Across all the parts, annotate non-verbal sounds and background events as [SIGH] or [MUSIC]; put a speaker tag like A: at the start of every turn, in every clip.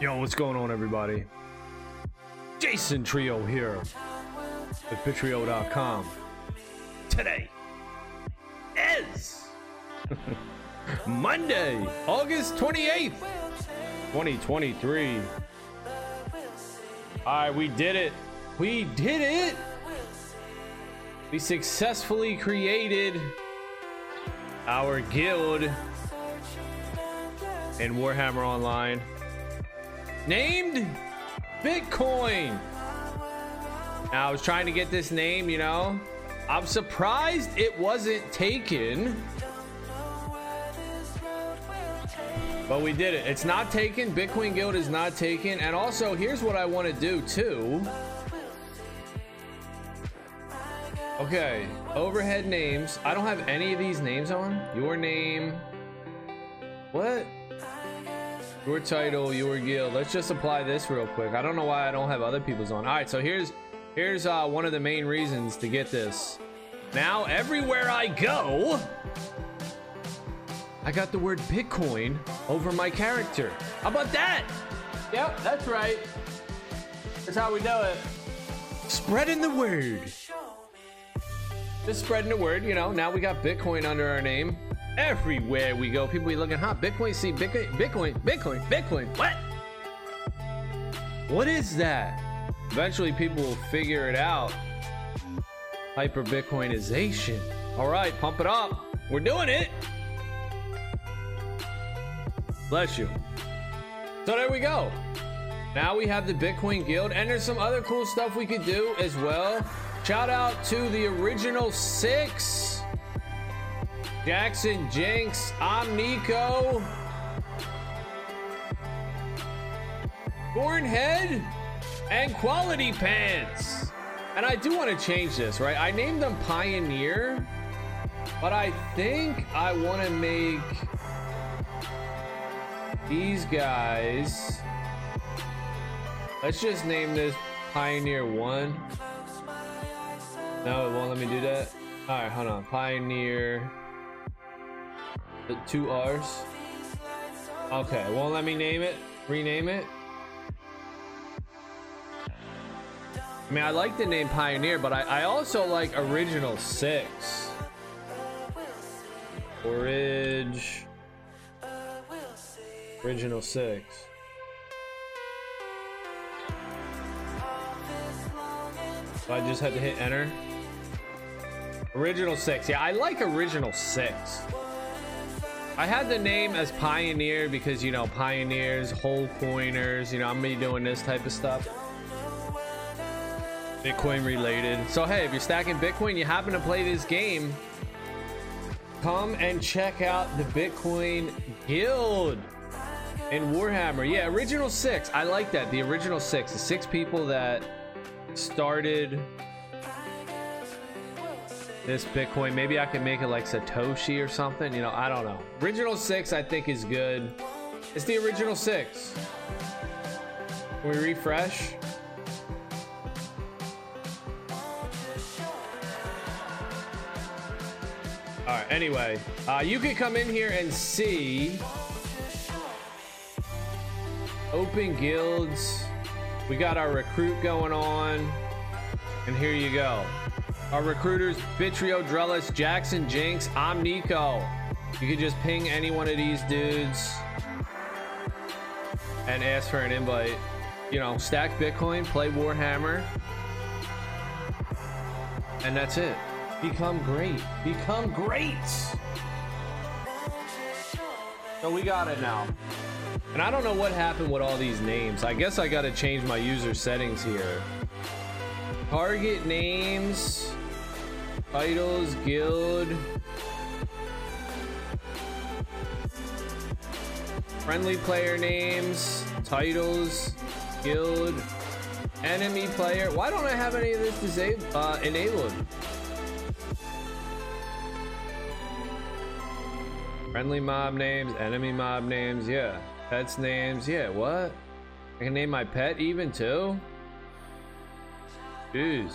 A: Yo, what's going on, everybody? Jason Trio here with Bittrio.com. Today is [LAUGHS] Monday, August 28th, 2023. Alright, we did it. We did it. We successfully created our guild in Warhammer Online named Bitcoin. Now, I was trying to get this name, you know. I'm surprised it wasn't taken. But we did it. It's not taken. Bitcoin Guild is not taken. And also, here's what I want to do too. Okay, overhead names. I don't have any of these names on. Your name. What? Your title, your guild. Let's just apply this real quick. I don't know why I don't have other people's on. All right, so here's here's uh, one of the main reasons to get this. Now, everywhere I go, I got the word Bitcoin over my character. How about that? Yep, that's right. That's how we do it. Spreading the word. Just spreading the word, you know. Now we got Bitcoin under our name. Everywhere we go, people be looking, huh? Bitcoin, see Bitcoin, Bitcoin, Bitcoin, Bitcoin. What? What is that? Eventually, people will figure it out. Hyper Bitcoinization. All right, pump it up. We're doing it. Bless you. So there we go. Now we have the Bitcoin Guild, and there's some other cool stuff we could do as well. Shout out to the original six Jackson Jinx, I'm Nico, Bornhead, and Quality Pants. And I do want to change this, right? I named them Pioneer, but I think I want to make these guys. Let's just name this Pioneer 1. No, it won't let me do that. All right, hold on. Pioneer. The two R's. Okay, won't let me name it. Rename it. I mean, I like the name Pioneer, but I, I also like Original Six. Orig. Original Six. So I just had to hit enter. Original Six. Yeah, I like Original Six. I had the name as Pioneer because, you know, pioneers, whole coiners, you know, I'm gonna be doing this type of stuff. Bitcoin related. So, hey, if you're stacking Bitcoin, you happen to play this game, come and check out the Bitcoin Guild in Warhammer. Yeah, original six. I like that. The original six. The six people that started this Bitcoin. Maybe I can make it like Satoshi or something. You know, I don't know. Original six, I think, is good. It's the original six. Can we refresh? All right. Anyway, uh, you can come in here and see open guilds. We got our recruit going on, and here you go. Our recruiters, Bittrio, Drellis, Jackson, Jinx, I'm Nico. You can just ping any one of these dudes and ask for an invite. You know, stack Bitcoin, play Warhammer, and that's it. Become great. Become great. So we got it now. And I don't know what happened with all these names. I guess I got to change my user settings here. Target names, titles, guild, friendly player names, titles, guild, enemy player. Why don't I have any of this disabled, uh, enabled? Friendly mob names, enemy mob names, yeah. Pets names, yeah, what? I can name my pet even too? Jeez.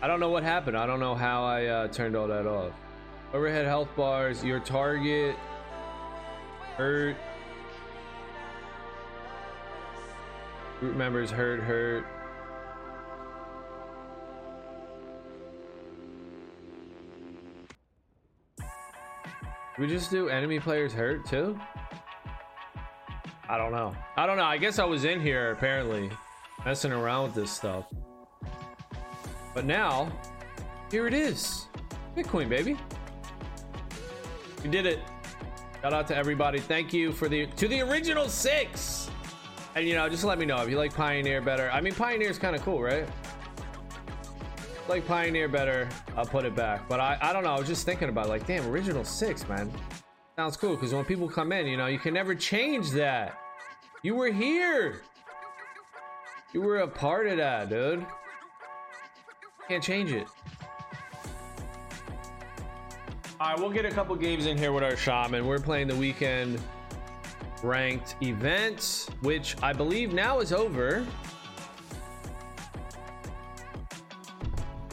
A: I don't know what happened. I don't know how I uh, turned all that off. Overhead health bars, your target, hurt. Group members hurt, hurt. We just do enemy players hurt too? I don't know. I don't know. I guess I was in here apparently messing around with this stuff. But now, here it is. Bitcoin, baby. We did it. Shout out to everybody. Thank you for the to the original six. And you know, just let me know if you like Pioneer better. I mean, Pioneer is kind of cool, right? Like Pioneer better, I'll put it back. But I, I don't know. I was just thinking about like, damn, original six, man. Sounds cool because when people come in, you know, you can never change that. You were here. You were a part of that, dude. Can't change it. All right, we'll get a couple games in here with our shaman. We're playing the weekend ranked events, which I believe now is over.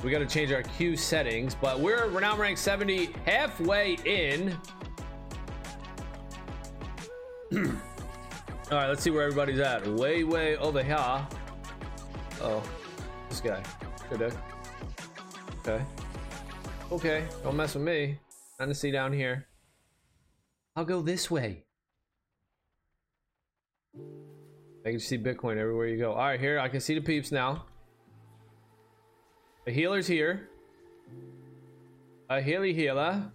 A: We got to change our queue settings, but we're we're now ranked 70, halfway in. [CLEARS THROAT] All right, let's see where everybody's at. Way, way over here. Oh, this guy. Good. Okay. Okay, don't mess with me. Nothing to see down here. I'll go this way. I can see Bitcoin everywhere you go. All right, here I can see the peeps now. The healer's here. A healy healer.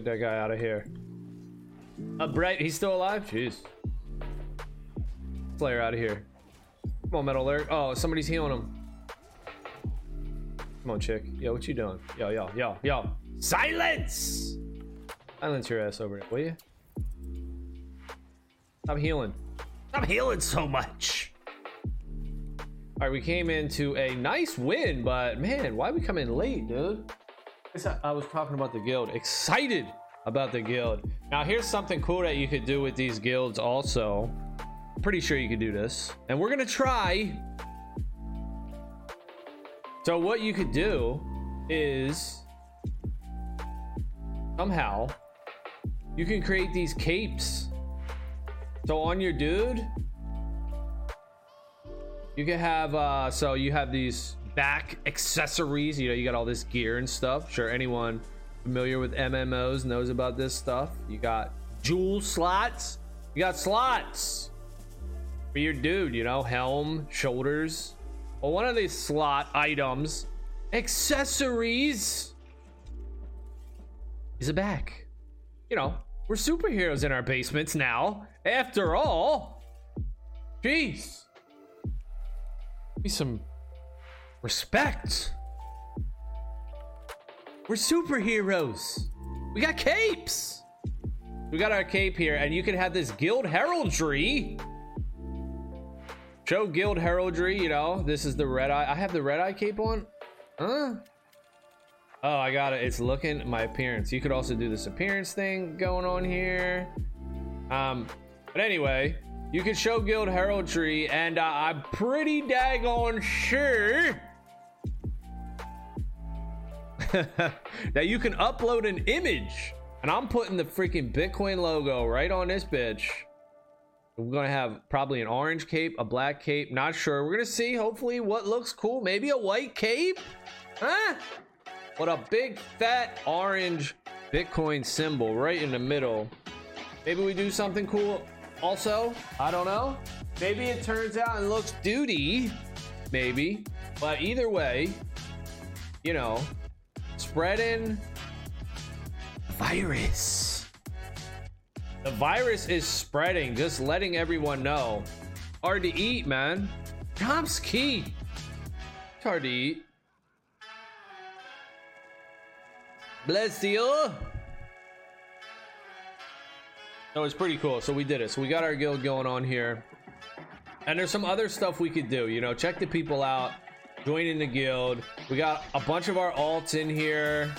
A: Get that guy out of here. Uh, a bright, he's still alive? Jeez. Player out of here. Come on, Metal Alert. Oh, somebody's healing him. Come on, chick. Yo, what you doing? Yo, yo, yo, yo. Silence! Silence your ass over there, will you? Stop healing. Stop healing so much. All right, we came into a nice win, but man, why we come in late, dude? I was talking about the guild. Excited about the guild. Now, here's something cool that you could do with these guilds also. Pretty sure you could do this. And we're gonna try. So what you could do is somehow you can create these capes. So on your dude, you can have uh so you have these back accessories, you know, you got all this gear and stuff. Sure anyone familiar with MMOs knows about this stuff. You got jewel slots. You got slots for your dude, you know, helm, shoulders. Well, one of these slot items, accessories, is a back. You know, we're superheroes in our basements now. After all, jeez, be some respect. We're superheroes. We got capes. We got our cape here, and you can have this guild heraldry Show guild heraldry, you know. This is the red eye. I have the red eye cape on. Huh? Oh, I got it. It's looking my appearance. You could also do this appearance thing going on here. Um, but anyway, you can show guild heraldry, and uh, I'm pretty daggone sure [LAUGHS] that you can upload an image. And I'm putting the freaking Bitcoin logo right on this bitch. We're gonna have probably an orange cape, a black cape, not sure. We're gonna see hopefully what looks cool. Maybe a white cape? Huh? What a big fat orange Bitcoin symbol right in the middle. Maybe we do something cool also. I don't know. Maybe it turns out and looks duty. Maybe. But either way, you know, spreading virus. The virus is spreading, just letting everyone know. Hard to eat, man. Job's key. It's hard to eat. Bless you. No, it's pretty cool. So we did it. So we got our guild going on here. And there's some other stuff we could do. You know, check the people out. Join in the guild. We got a bunch of our alts in here.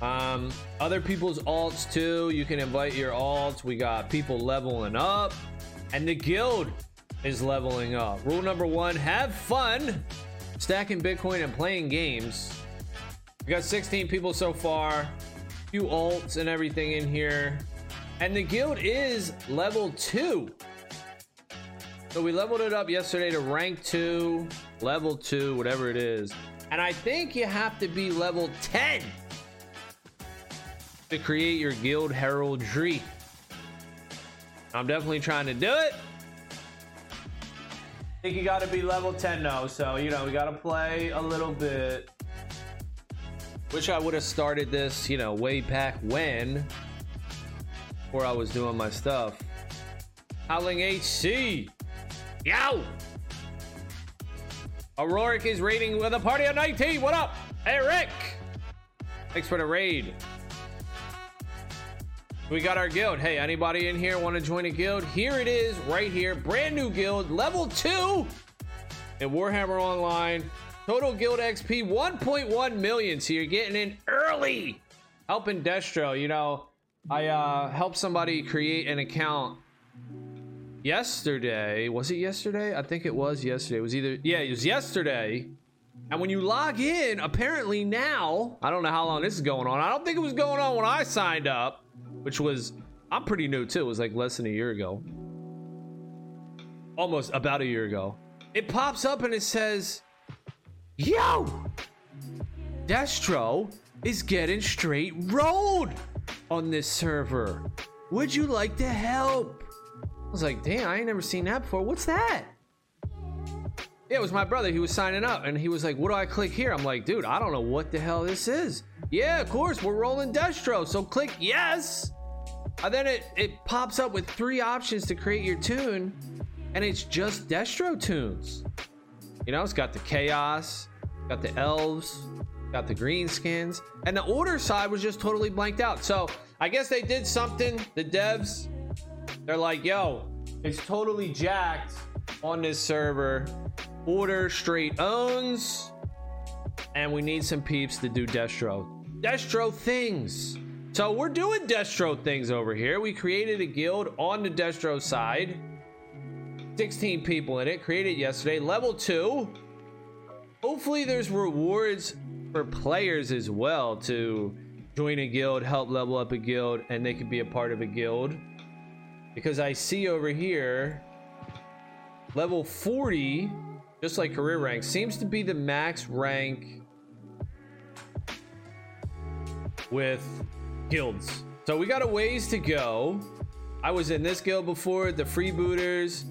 A: Um, other people's alts too. You can invite your alts. We got people leveling up, and the guild is leveling up. Rule number one: have fun stacking Bitcoin and playing games. We got 16 people so far. Few alts and everything in here. And the guild is level 2. So we leveled it up yesterday to rank 2, level 2, whatever it is. And I think you have to be level 10 to create your guild heraldry. I'm definitely trying to do it. I think you got to be level 10 though, so you know we got to play a little bit. Wish I would have started this, you know, way back when, before I was doing my stuff. Howling HC, yow. Auroric is raiding with a party of 19. What up, Eric? Thanks for the raid. We got our guild. Hey, anybody in here want to join a guild? Here it is, right here. Brand new guild, level two in Warhammer Online. Total guild XP 1.1 million. So you're getting in early. Helping Destro. You know, I uh, helped somebody create an account yesterday. Was it yesterday? I think it was yesterday. It was either, yeah, it was yesterday. And when you log in, apparently now, I don't know how long this is going on. I don't think it was going on when I signed up which was I'm pretty new too. It was like less than a year ago. Almost about a year ago. It pops up and it says, Yo! Destro is getting straight rolled on this server. Would you like to help? Was like, damn, I ain't never seen that before. What's that? Yeah, it was my brother. He was signing up and he was like, What do I click here? I'm like, dude, I don't know what the hell this is. Yeah, of course, we're rolling Destro. So click yes. And then it, it pops up with three options to create your toon. and it's just Destro toons. You know, it's got the chaos, got the elves, got the green skins, and the order side was just totally blanked out. So I guess they did something, the devs. They're like, yo, it's totally jacked on this server. Order straight owns, and we need some peeps to do Destro. Destro things. So we're doing Destro things over here. We created a guild on the Destro side. 16 people in it, created yesterday, level 2. Hopefully there's rewards for players as well to join a guild, help level up a guild, and they can be a part of a guild. Because I see over here, level 40, just like career rank, seems to be the max rank with guilds. So we got a ways to go. I was in this guild before, the Freebooters.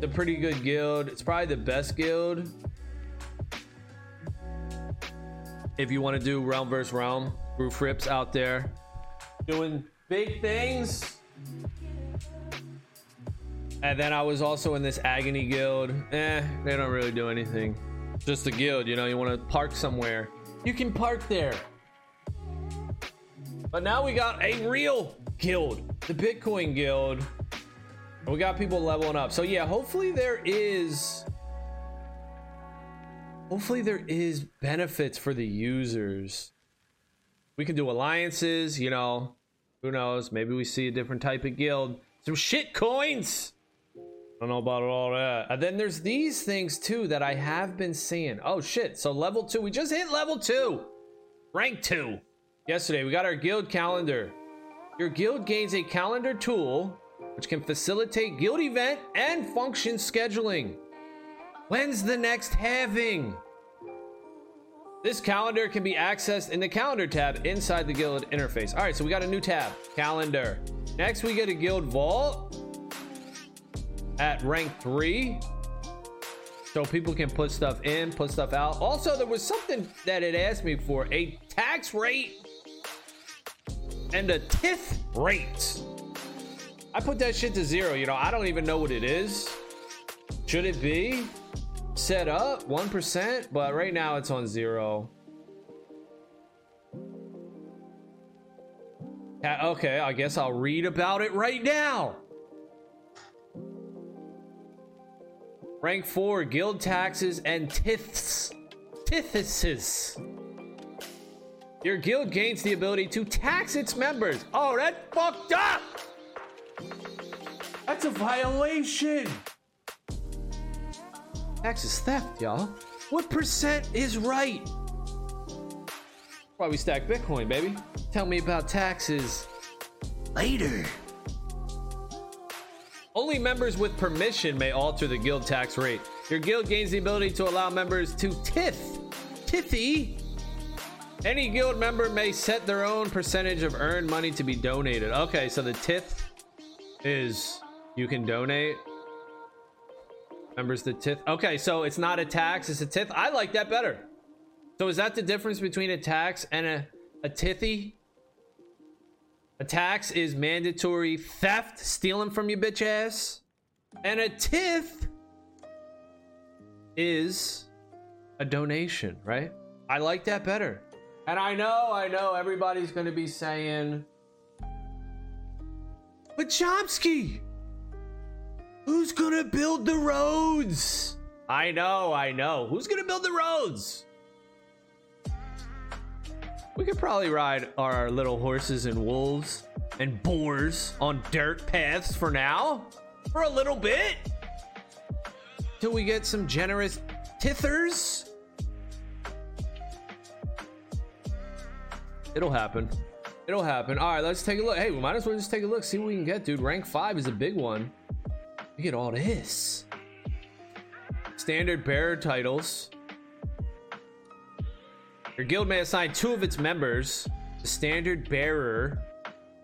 A: The pretty good guild. It's probably the best guild. If you want to do realm versus realm, roof rips out there doing big things. And then I was also in this agony guild. Eh, they don't really do anything. Just a guild, you know, you want to park somewhere. You can park there. But now we got a real guild, the Bitcoin guild. We got people leveling up. So yeah, hopefully there is hopefully there is benefits for the users. We can do alliances, you know. Who knows? Maybe we see a different type of guild. Some shit coins. I don't know about all that. And then there's these things too that I have been seeing. Oh shit. So level two. We just hit level two. Rank two. Yesterday, we got our guild calendar. Your guild gains a calendar tool which can facilitate guild event and function scheduling. When's the next halving? This calendar can be accessed in the calendar tab inside the guild interface. All right, so we got a new tab, calendar. Next, we get a guild vault at rank three. So people can put stuff in, put stuff out. Also, there was something that it asked me for a tax rate and a TIF rate. I put that shit to zero. You know, I don't even know what it is. Should it be set up 1%? But right now it's on zero. Uh, okay, I guess I'll read about it right now. Rank 4 Guild taxes and tiths. Tithises. Your guild gains the ability to tax its members. Oh, that fucked up! That's a violation! Tax is theft, y'all. What percent is right? Why we stack Bitcoin, baby? Tell me about taxes later. Only members with permission may alter the guild tax rate. Your guild gains the ability to allow members to tith. Tithy? Any guild member may set their own percentage of earned money to be donated. Okay, so the tith is you can donate. Members the tith. Okay, so it's not a tax, it's a tith. I like that better. So is that the difference between a tax and a, a tithy? A tax is mandatory theft, stealing from your bitch ass. And a tith is a donation, right? I like that better. And I know, I know everybody's going to be saying, but Chomsky, who's going to build the roads? I know, I know. Who's going to build the roads? We could probably ride our little horses and wolves and boars on dirt paths for now. For a little bit. Till we get some generous tithers. It'll happen. It'll happen. All right, let's take a look. Hey, we might as well just take a look, see what we can get, dude. Rank 5 is a big one. We get all this. Standard bearer titles. Your guild may assign two of its members to standard bearer.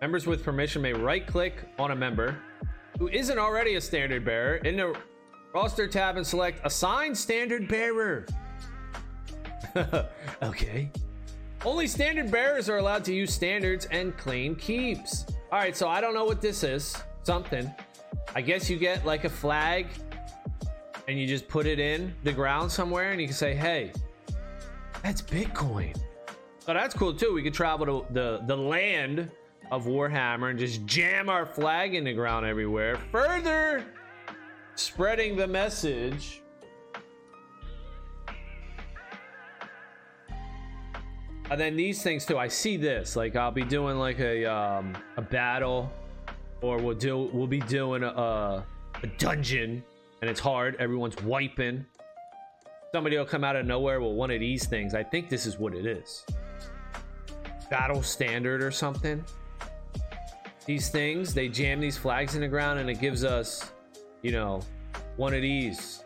A: Members with permission may right click on a member who isn't already a standard bearer in the roster tab and select assign standard bearer. [LAUGHS] okay. Only standard bearers are allowed to use standards and claim keeps. All right, so I don't know what this is. Something. I guess you get like a flag and you just put it in the ground somewhere and you can say, hey, that's Bitcoin. So that's cool too. We could travel to the, the land of Warhammer and just jam our flag in the ground everywhere. Further spreading the message. And then these things too. I see this. Like I'll be doing like a um, a battle, or we'll do we'll be doing a, a dungeon, and it's hard. Everyone's wiping somebody will come out of nowhere with one of these things. I think this is what it is. Battle standard or something. These things, they jam these flags in the ground and it gives us, you know, one of these.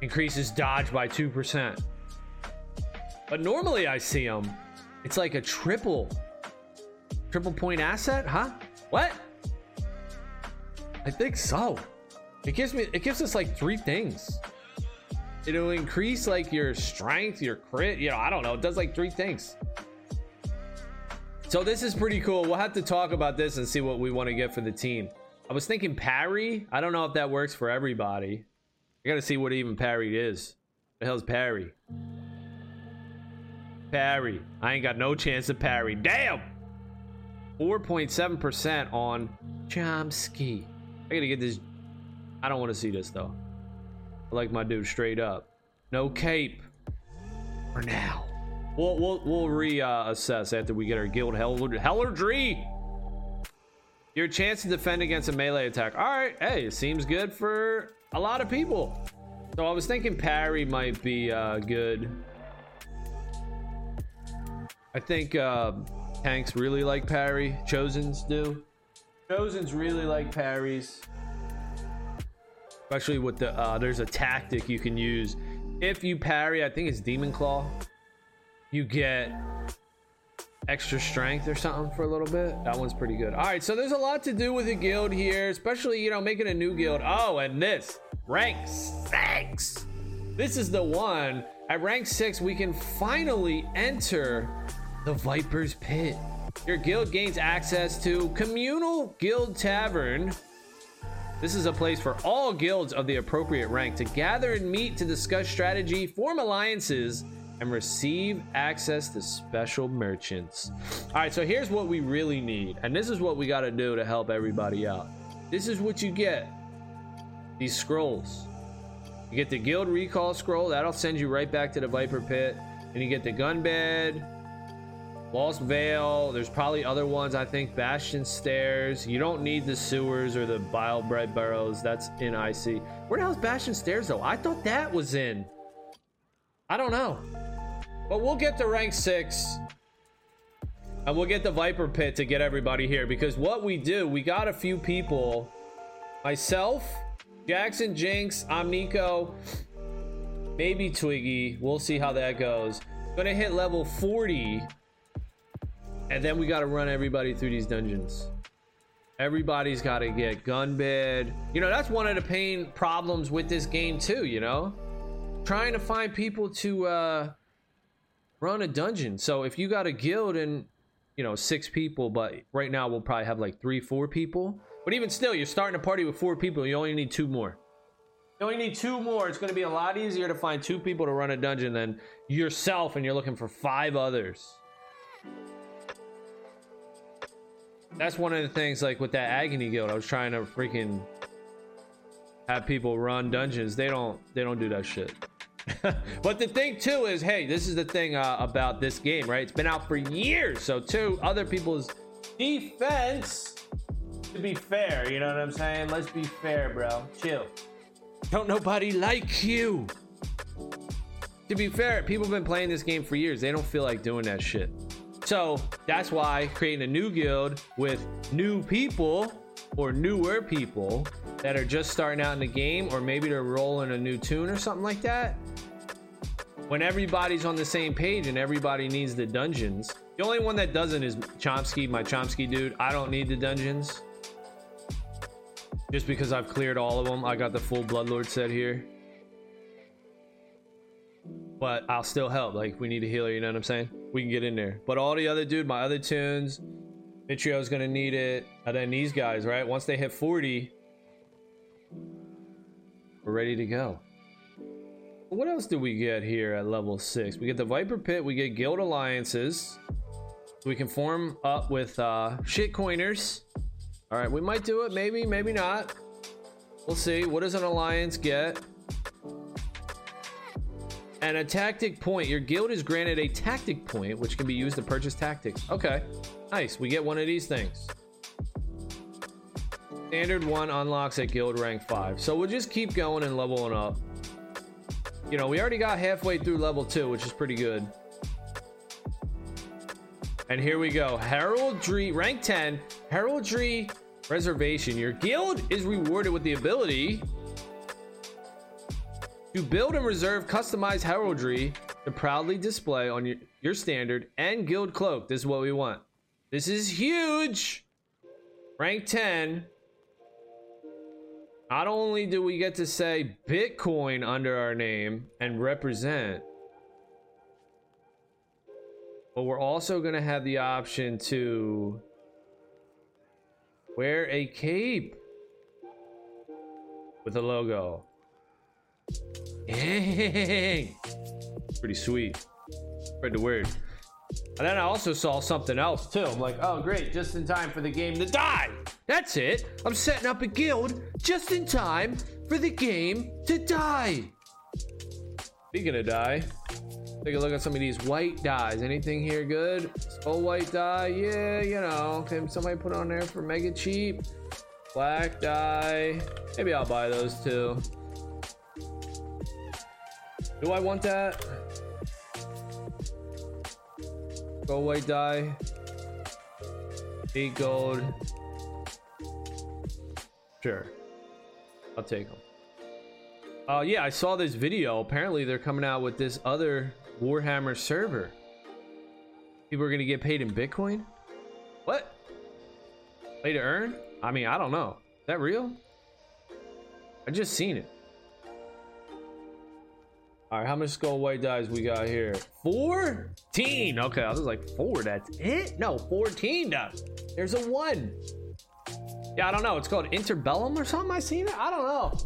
A: Increases dodge by 2%. But normally I see them. It's like a triple. Triple point asset, huh? What? I think so. It gives me it gives us like three things. It'll increase like your strength, your crit. You know, I don't know. It does like three things. So this is pretty cool. We'll have to talk about this and see what we want to get for the team. I was thinking parry. I don't know if that works for everybody. I gotta see what even parry is. The hell's parry? Parry. I ain't got no chance of parry. Damn! 4.7% on Chomsky. I gotta get this. I don't want to see this though. I like my dude straight up. No cape. For now. We'll we'll we'll reassess after we get our guild Heller Helldry. Your chance to defend against a melee attack. All right. Hey, it seems good for a lot of people. So I was thinking parry might be uh, good. I think uh, tanks really like parry. Chosens do. Chosens really like parries especially with the uh, there's a tactic you can use. If you parry i think it's demon claw you get extra strength or something for a little bit. That one's pretty good. All right so there's a lot to do with the guild here especially you know making a new guild. Oh and this. Rank six. This is the one. At rank six we can finally enter the viper's pit. Your guild gains access to communal guild tavern this is a place for all guilds of the appropriate rank to gather and meet to discuss strategy, form alliances, and receive access to special merchants. All right, so here's what we really need, and this is what we got to do to help everybody out. This is what you get these scrolls. You get the guild recall scroll, that'll send you right back to the Viper Pit, and you get the Gunbad, Lost Vale. There's probably other ones. I think Bastion Stairs. You don't need the sewers or the Bilerot Burrows. That's in IC. Where the hell's Bastion Stairs though? I thought that was in. I don't know. But we'll get to rank six. And we'll get the Viper Pit to get everybody here. Because what we do, we got a few people. Myself, Jackson Jinx, I'm Nico. Maybe Twiggy. We'll see how that goes. Gonna hit level 40. And then we gotta run everybody through these dungeons. Everybody's gotta get Gunbad. You know, that's one of the pain problems with this game too, you know? Trying to find people to uh run a dungeon. So if you got a guild and you know six people, but right now we'll probably have like three, four people. But even still, you're starting a party with four people. You only need two more. You only need two more. It's going to be a lot easier to find two people to run a dungeon than yourself, and you're looking for five others. That's one of the things, like with that agony guild. I was trying to freaking have people run dungeons. They don't. They don't do that shit. [LAUGHS] but the thing too is, hey, this is the thing uh, about this game, right? It's been out for years, so to other people's defense. To be fair, you know what I'm saying? Let's be fair, bro. Chill. Don't nobody like you. To be fair, people have been playing this game for years. They don't feel like doing that shit. So that's why creating a new guild with new people or newer people that are just starting out in the game, or maybe they're rolling a new toon or something like that when everybody's on the same page and everybody needs the dungeons. The only one that doesn't is Chomsky, my Chomsky dude. I don't need the dungeons. Just because I've cleared all of them. I got the full Bloodlord set here. But I'll still help. Like, we need a healer, you know what I'm saying? We can get in there. But all the other dude, my other toons, Mitrio's gonna need it. And then these guys, right? Once they hit 40, we're ready to go. What else do we get here at level 6? We get the Viper Pit, we get Guild Alliances. We can form up with uh, shitcoiners. Alright, we might do it, maybe, maybe not. We'll see. What does an alliance get? And a tactic point. Your guild is granted a tactic point, which can be used to purchase tactics. Okay, nice. We get one of these things. Standard one unlocks at guild rank five. So we'll just keep going and leveling up. You know, we already got halfway through level two, which is pretty good. And here we go. Heraldry, rank 10, Heraldry Reservation. Your guild is rewarded with the ability to build and reserve customized heraldry to proudly display on your, your standard and guild cloak. This is what we want. This is huge. Rank 10, not only do we get to say Bitcoin under our name and represent, but we're also going to have the option to wear a cape with a logo. Dang. Pretty sweet. Spread the word. And then I also saw something else too. I'm like, oh great, just in time for the game to die. That's it. I'm setting up a guild just in time for the game to die. Speaking of die, take a look at some of these white dyes. Anything here good? Skull white dye? Yeah, you know. Can somebody put on there for mega cheap? Black dye. Maybe I'll buy those too. Do I want that? Gold white die. Eight gold. Sure. I'll take them. Uh, yeah, I saw this video. Apparently, they're coming out with this other Warhammer server. People are gonna get paid in Bitcoin. What? Pay to earn? I mean, I don't know. Is that real? I just seen it. All right, how much skull white dyes we got here? 14. Okay, I was like, four, that's it? No, 14 does. There's a one. Yeah, I don't know. It's called Interbellum or something. I seen it. I don't know.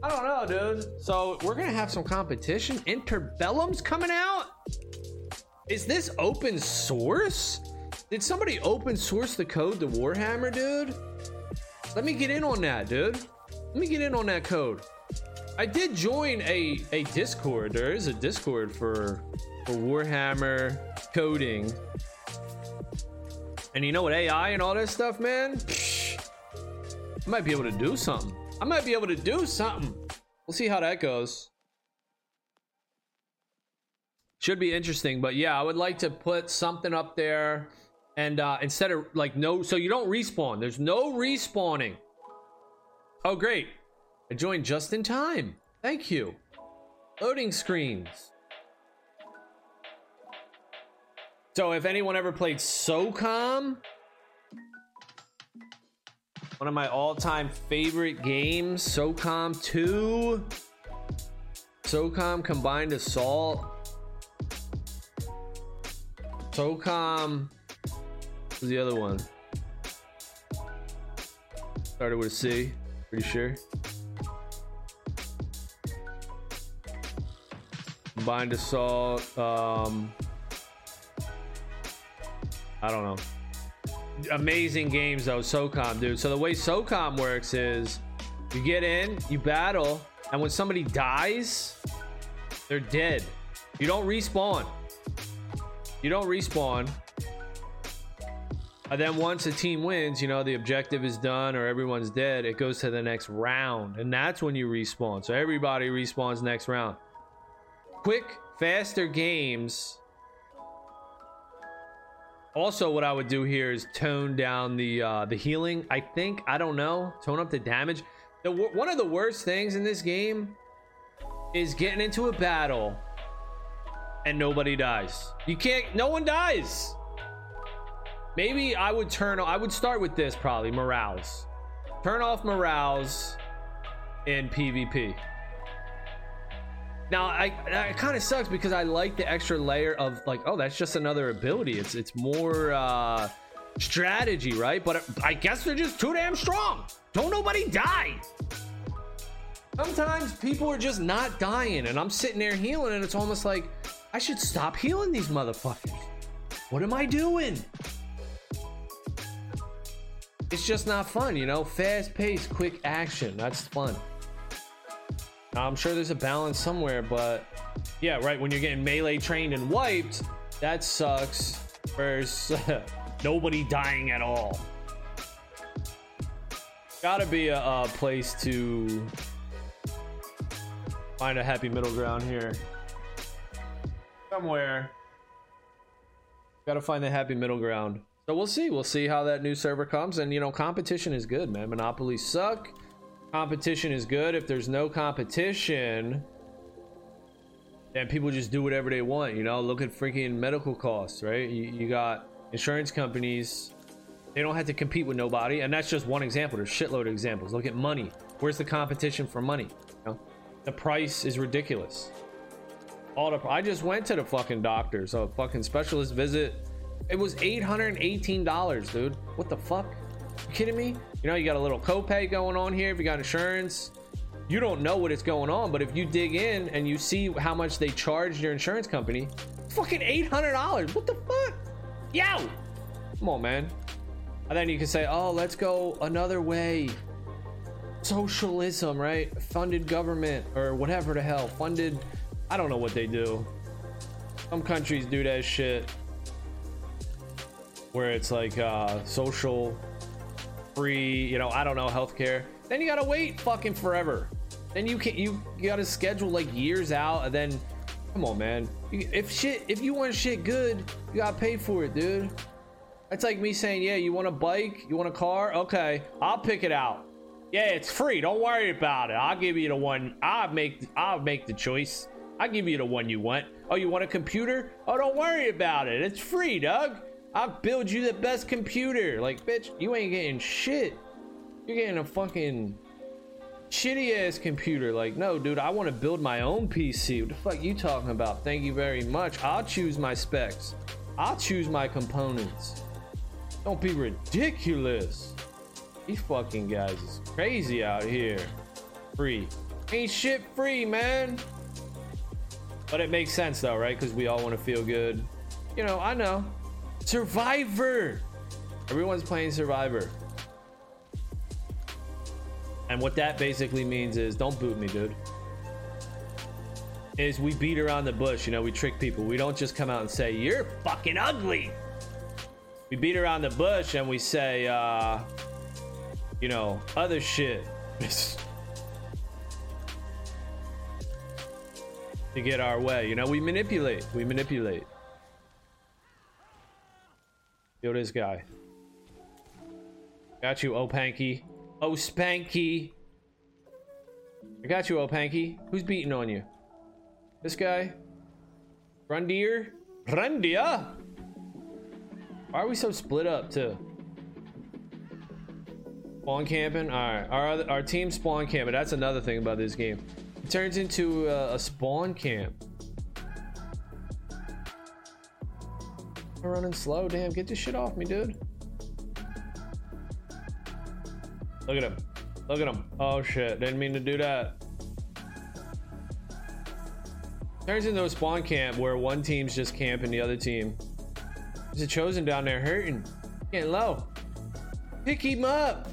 A: I don't know, dude. So we're gonna have some competition. Interbellum's coming out. Is this open source? Did somebody open source the code to Warhammer, dude? Let me get in on that, dude. Let me get in on that code. I did join a a Discord. There is a Discord for for Warhammer coding. And you know what AI and all that stuff, man? I might be able to do something. I might be able to do something. We'll see how that goes. should be interesting. But yeah, I would like to put something up there, and uh, instead of like no, so you don't respawn. There's no respawning. Oh great, I joined just in time. Thank you. Loading screens. So if anyone ever played SOCOM, one of my all-time favorite games, SOCOM 2. SOCOM Combined Assault. SOCOM. What was the other one? Started with a C, pretty sure. Combined Assault. Um, I don't know. Amazing games though socom dude. So the way socom works is you get in you battle and when somebody dies they're dead. You don't respawn. You don't respawn. And then once a team wins you know the objective is done or everyone's dead it goes to the next round. And that's when you respawn. So everybody respawns next round quick faster games also, what I would do here is tone down the uh, the healing. I think I don't know, tone up the damage. The one of the worst things in this game is getting into a battle and nobody dies. You can't. No one dies. Maybe I would turn. I would start with this probably morales. Turn off morales in PvP. Now, I it kind of sucks because I like the extra layer of like, oh, that's just another ability. It's it's more uh strategy, right? But I guess they're just too damn strong. Don't nobody die. Sometimes people are just not dying, and I'm sitting there healing, and it's almost like I should stop healing these motherfuckers. What am I doing? It's just not fun, you know? Fast paced, quick action. That's fun. I'm sure there's a balance somewhere, but yeah, right. When you're getting melee trained and wiped, that sucks. There's [LAUGHS] nobody dying at all. Gotta be a, a place to find a happy middle ground here. Somewhere. Gotta find the happy middle ground. So we'll see. We'll see how that new server comes. And you know, competition is good, man. Monopolies suck competition is good. If there's no competition, then people just do whatever they want. You know, look at freaking medical costs, right? You, you got insurance companies, they don't have to compete with nobody. And that's just one example. There's shitload of examples. Look at money. Where's the competition for money? You know? The price is ridiculous. All the I just went to the fucking doctor, so a fucking specialist visit. It was $818, dude. What the fuck? You kidding me? You know, you got a little copay going on here if you got insurance. You don't know what is going on, but if you dig in and you see how much they charge your insurance company, fucking $800. What the fuck? Yo! Come on, man. And then you can say, oh, let's go another way. Socialism, right? Funded government or whatever the hell. Funded, I don't know what they do. Some countries do that shit where it's like uh, social free, you know, I don't know, healthcare. Then you gotta wait fucking forever. Then you can you, you gotta schedule like years out, and then come on, man. If shit, if you want shit good, you gotta pay for it, dude. That's like me saying, yeah, you want a bike, you want a car, okay, I'll pick it out. Yeah, it's free. Don't worry about it. I'll give you the one. I'll make. I'll make the choice. I'll give you the one you want. Oh, you want a computer? Oh, don't worry about it. It's free, Doug. I'll build you the best computer. Like, bitch, you ain't getting shit. You're getting a fucking shitty ass computer. Like, no, dude, I want to build my own PC. What the fuck you talking about? Thank you very much. I'll choose my specs. I'll choose my components. Don't be ridiculous. These fucking guys is crazy out here. Free. Ain't shit free, man. But it makes sense though, right? Because we all want to feel good. You know, I know. Survivor. Everyone's playing Survivor. And what that basically means is don't boot me, dude. Is we beat around the bush, you know, we trick people. We don't just come out and say, You're fucking ugly. We beat around the bush and we say, uh, you know, other shit. [LAUGHS] to get our way. You know, we manipulate. We manipulate. Yo, this guy. Got you, Opanky. Oh, Spanky. I got you, Opanky. Who's beating on you? This guy? Rundier? Rundia? Why are we so split up, too? Spawn camping? Alright. Our, our team spawn camping. That's another thing about this game. It turns into a, a spawn camp. I'm running slow. Damn, get this shit off me, dude. Look at him. Look at him. Oh shit. Didn't mean to do that. Turns into a spawn camp where one team's just camping the other team. There's a chosen down there hurting. Getting low. Pick him up.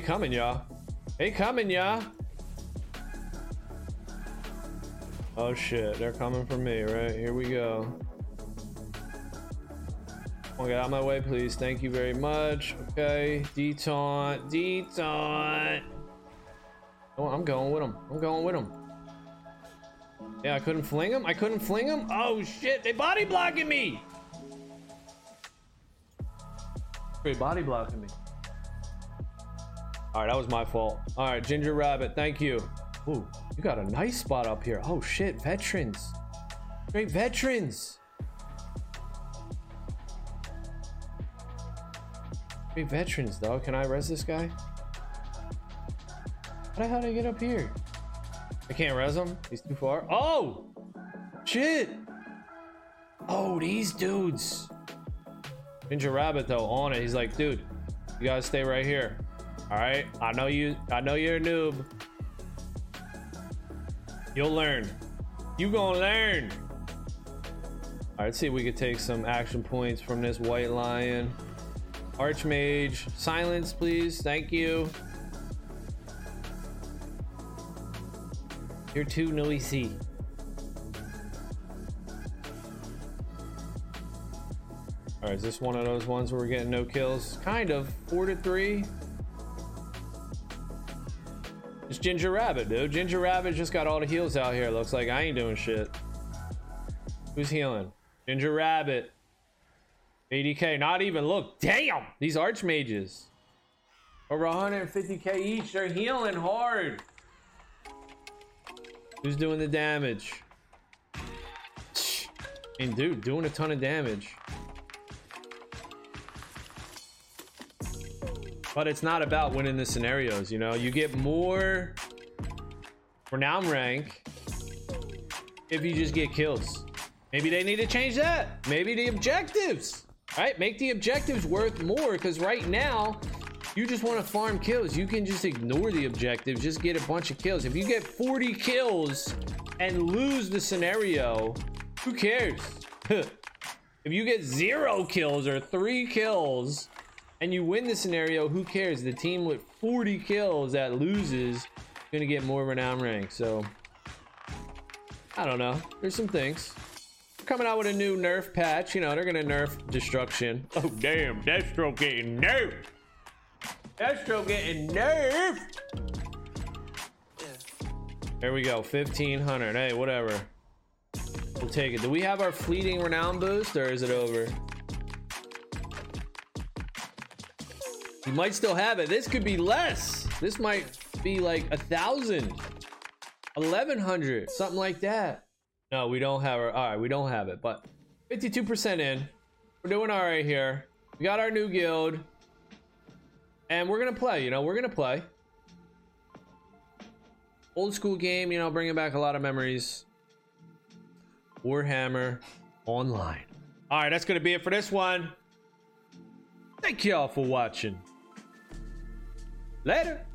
A: They coming, y'all. They coming, y'all. Oh shit, they're coming for me, right? Here we go. Oh, get out of my way, please. Thank you very much. Okay, detaunt, detaunt. Oh, I'm going with them. I'm going with them. Yeah, I couldn't fling him. I couldn't fling him. Oh shit, they body blocking me. They body blocking me. All right, that was my fault. All right, Ginger Rabbit, thank you. Ooh, you got a nice spot up here. Oh shit, veterans. Great veterans. Great veterans, though. Can I res this guy? How the hell did I get up here? I can't res him. He's too far. Oh! Shit! Oh, these dudes. Ginger Rabbit, though, on it. He's like, dude, you gotta stay right here. All right, I know you. I know you're a noob. You'll learn. You gonna learn. All right, see if we could take some action points from this white lion. Archmage, silence, please. Thank you. You're too noisy. All right, is this one of those ones where we're getting no kills? Kind of. Four to three. It's Ginger Rabbit, dude. Ginger Rabbit just got all the heals out here. Looks like I ain't doing shit. Who's healing? Ginger Rabbit. 80k. Not even. Look. Damn. These archmages. Over 150k each. They're healing hard. Who's doing the damage? And dude, doing a ton of damage. But it's not about winning the scenarios, you know? You get more renown rank if you just get kills. Maybe they need to change that. Maybe the objectives, right? Make the objectives worth more because right now, you just want to farm kills. You can just ignore the objectives, just get a bunch of kills. If you get 40 kills and lose the scenario, who cares? [LAUGHS] if you get zero kills or three kills and you win the scenario, who cares? The team with 40 kills that loses is gonna get more renown rank. So I don't know. There's some things. Coming out with a new nerf patch, you know, they're gonna nerf destruction. Oh damn, Deathstroke getting nerfed. Deathstroke getting nerfed. There we go, 1500. Hey, whatever. We'll take it. Do we have our fleeting renown boost or is it over? You might still have it. This could be less. This might be like a thousand, eleven hundred, something like that. No, we don't have it. All right, we don't have it, but 52% in. We're doing all right here. We got our new guild, and we're gonna play. You know, we're gonna play. Old school game, you know, bringing back a lot of memories. Warhammer Online. All right, that's gonna be it for this one. Thank y'all for watching. Later.